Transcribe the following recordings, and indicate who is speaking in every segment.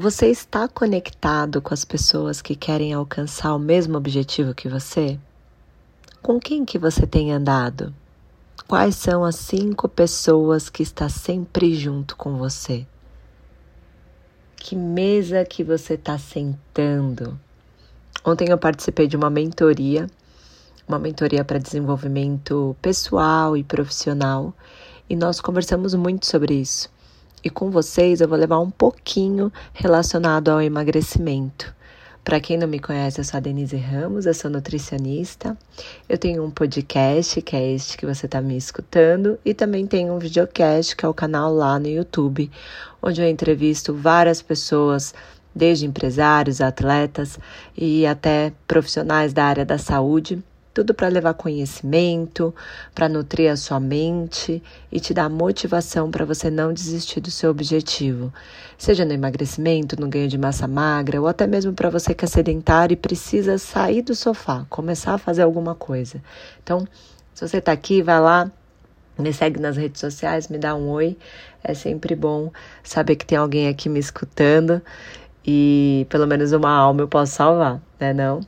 Speaker 1: Você está conectado com as pessoas que querem alcançar o mesmo objetivo que você? Com quem que você tem andado? Quais são as cinco pessoas que está sempre junto com você? Que mesa que você está sentando? Ontem eu participei de uma mentoria, uma mentoria para desenvolvimento pessoal e profissional, e nós conversamos muito sobre isso. E com vocês eu vou levar um pouquinho relacionado ao emagrecimento. Para quem não me conhece, eu sou a Denise Ramos, eu sou nutricionista. Eu tenho um podcast, que é este que você está me escutando, e também tenho um videocast, que é o canal lá no YouTube, onde eu entrevisto várias pessoas, desde empresários, atletas e até profissionais da área da saúde tudo para levar conhecimento, para nutrir a sua mente e te dar motivação para você não desistir do seu objetivo, seja no emagrecimento, no ganho de massa magra ou até mesmo para você que é sedentário e precisa sair do sofá, começar a fazer alguma coisa. Então, se você está aqui, vai lá, me segue nas redes sociais, me dá um oi. É sempre bom saber que tem alguém aqui me escutando e pelo menos uma alma eu posso salvar, né não?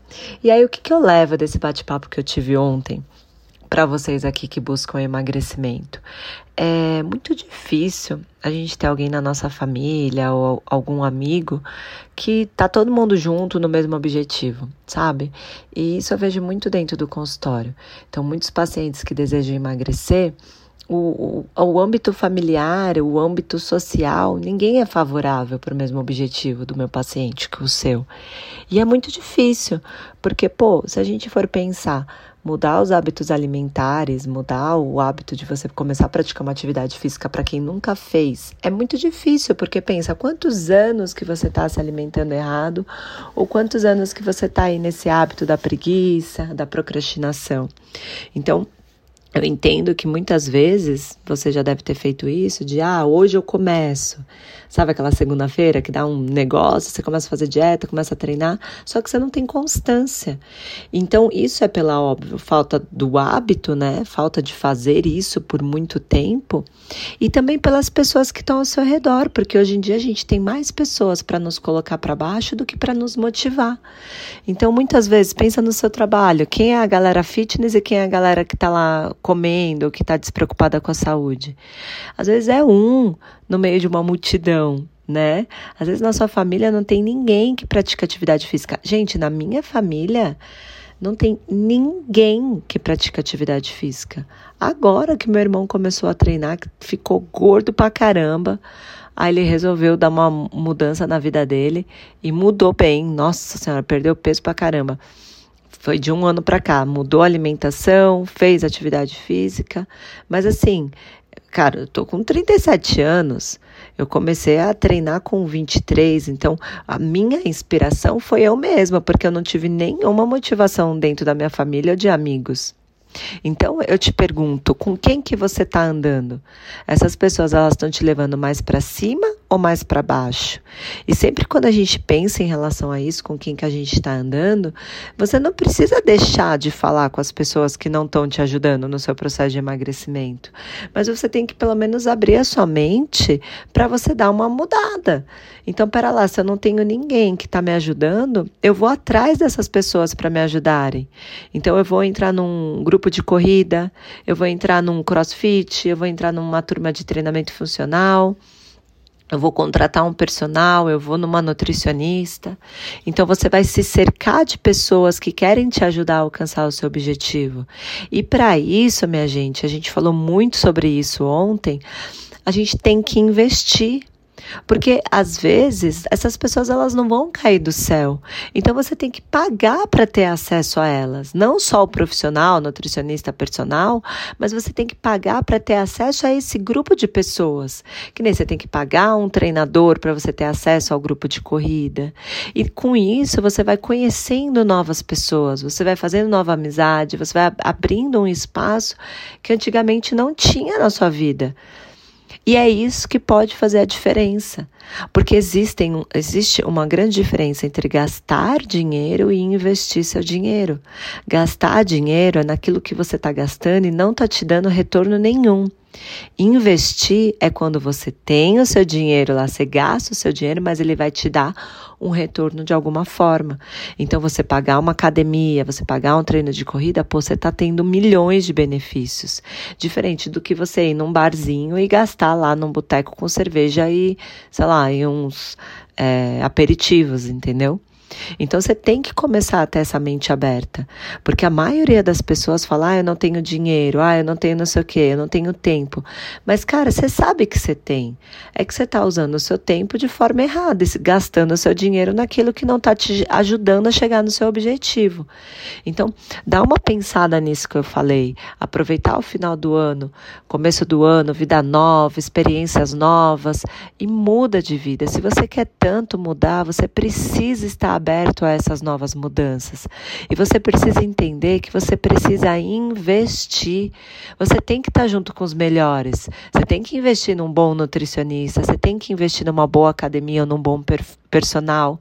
Speaker 1: E aí o que, que eu levo desse bate-papo que eu tive ontem para vocês aqui que buscam emagrecimento? É muito difícil a gente ter alguém na nossa família ou algum amigo que tá todo mundo junto no mesmo objetivo, sabe? E isso eu vejo muito dentro do consultório. Então, muitos pacientes que desejam emagrecer o, o, o âmbito familiar, o âmbito social, ninguém é favorável para o mesmo objetivo do meu paciente que o seu. E é muito difícil, porque, pô, se a gente for pensar, mudar os hábitos alimentares, mudar o hábito de você começar a praticar uma atividade física para quem nunca fez, é muito difícil, porque pensa quantos anos que você está se alimentando errado, ou quantos anos que você está aí nesse hábito da preguiça, da procrastinação. Então, eu entendo que muitas vezes você já deve ter feito isso, de ah, hoje eu começo. Sabe aquela segunda-feira que dá um negócio, você começa a fazer dieta, começa a treinar, só que você não tem constância. Então, isso é pela óbvio, falta do hábito, né? Falta de fazer isso por muito tempo. E também pelas pessoas que estão ao seu redor, porque hoje em dia a gente tem mais pessoas para nos colocar para baixo do que para nos motivar. Então, muitas vezes, pensa no seu trabalho, quem é a galera fitness e quem é a galera que está lá comendo, que está despreocupada com a saúde. Às vezes é um no meio de uma multidão, né? Às vezes na sua família não tem ninguém que pratica atividade física. Gente, na minha família não tem ninguém que pratica atividade física. Agora que meu irmão começou a treinar, ficou gordo pra caramba. Aí ele resolveu dar uma mudança na vida dele e mudou bem. Nossa Senhora, perdeu peso pra caramba. Foi de um ano para cá, mudou a alimentação, fez atividade física, mas assim, cara, eu tô com 37 anos, eu comecei a treinar com 23, então a minha inspiração foi eu mesma, porque eu não tive nenhuma motivação dentro da minha família ou de amigos. Então eu te pergunto, com quem que você está andando? Essas pessoas elas estão te levando mais para cima ou mais para baixo? E sempre quando a gente pensa em relação a isso, com quem que a gente está andando, você não precisa deixar de falar com as pessoas que não estão te ajudando no seu processo de emagrecimento, mas você tem que pelo menos abrir a sua mente para você dar uma mudada. Então, para lá, se eu não tenho ninguém que está me ajudando, eu vou atrás dessas pessoas para me ajudarem. Então, eu vou entrar num grupo de corrida, eu vou entrar num crossfit, eu vou entrar numa turma de treinamento funcional. Eu vou contratar um personal, eu vou numa nutricionista. Então você vai se cercar de pessoas que querem te ajudar a alcançar o seu objetivo. E para isso, minha gente, a gente falou muito sobre isso ontem. A gente tem que investir porque às vezes essas pessoas elas não vão cair do céu. Então você tem que pagar para ter acesso a elas, não só o profissional, nutricionista personal, mas você tem que pagar para ter acesso a esse grupo de pessoas. Que nem você tem que pagar um treinador para você ter acesso ao grupo de corrida. E com isso você vai conhecendo novas pessoas, você vai fazendo nova amizade, você vai abrindo um espaço que antigamente não tinha na sua vida. E é isso que pode fazer a diferença. Porque existem, existe uma grande diferença entre gastar dinheiro e investir seu dinheiro. Gastar dinheiro é naquilo que você está gastando e não está te dando retorno nenhum. Investir é quando você tem o seu dinheiro lá, você gasta o seu dinheiro, mas ele vai te dar um retorno de alguma forma. Então, você pagar uma academia, você pagar um treino de corrida, pô, você está tendo milhões de benefícios. Diferente do que você ir num barzinho e gastar lá num boteco com cerveja e, sei lá, e uns é, aperitivos, entendeu? Então você tem que começar a ter essa mente aberta, porque a maioria das pessoas fala: "Ah, eu não tenho dinheiro, ah, eu não tenho não sei o quê, eu não tenho tempo". Mas cara, você sabe que você tem. É que você está usando o seu tempo de forma errada, gastando o seu dinheiro naquilo que não está te ajudando a chegar no seu objetivo. Então, dá uma pensada nisso que eu falei, aproveitar o final do ano, começo do ano, vida nova, experiências novas e muda de vida. Se você quer tanto mudar, você precisa estar aberto a essas novas mudanças. E você precisa entender que você precisa investir. Você tem que estar junto com os melhores. Você tem que investir num bom nutricionista, você tem que investir numa boa academia ou num bom personal.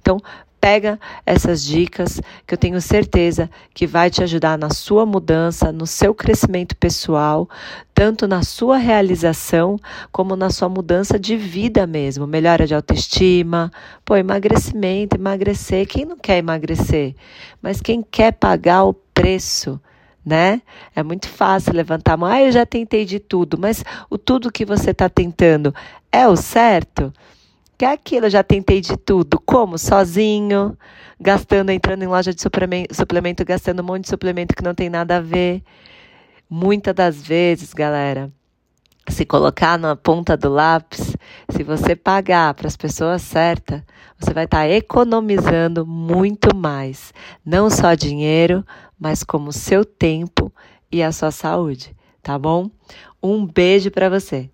Speaker 1: Então, pega essas dicas que eu tenho certeza que vai te ajudar na sua mudança, no seu crescimento pessoal, tanto na sua realização como na sua mudança de vida mesmo, melhora de autoestima, pô, emagrecimento, emagrecer, quem não quer emagrecer? Mas quem quer pagar o preço né? É muito fácil levantar a mão. Ah, eu já tentei de tudo, mas o tudo que você está tentando é o certo? Que é aquilo, eu já tentei de tudo. Como? Sozinho, gastando, entrando em loja de suplemento, gastando um monte de suplemento que não tem nada a ver. Muitas das vezes, galera, se colocar na ponta do lápis, se você pagar para as pessoas certas, você vai estar tá economizando muito mais. Não só dinheiro, mas como seu tempo e a sua saúde, tá bom? Um beijo para você.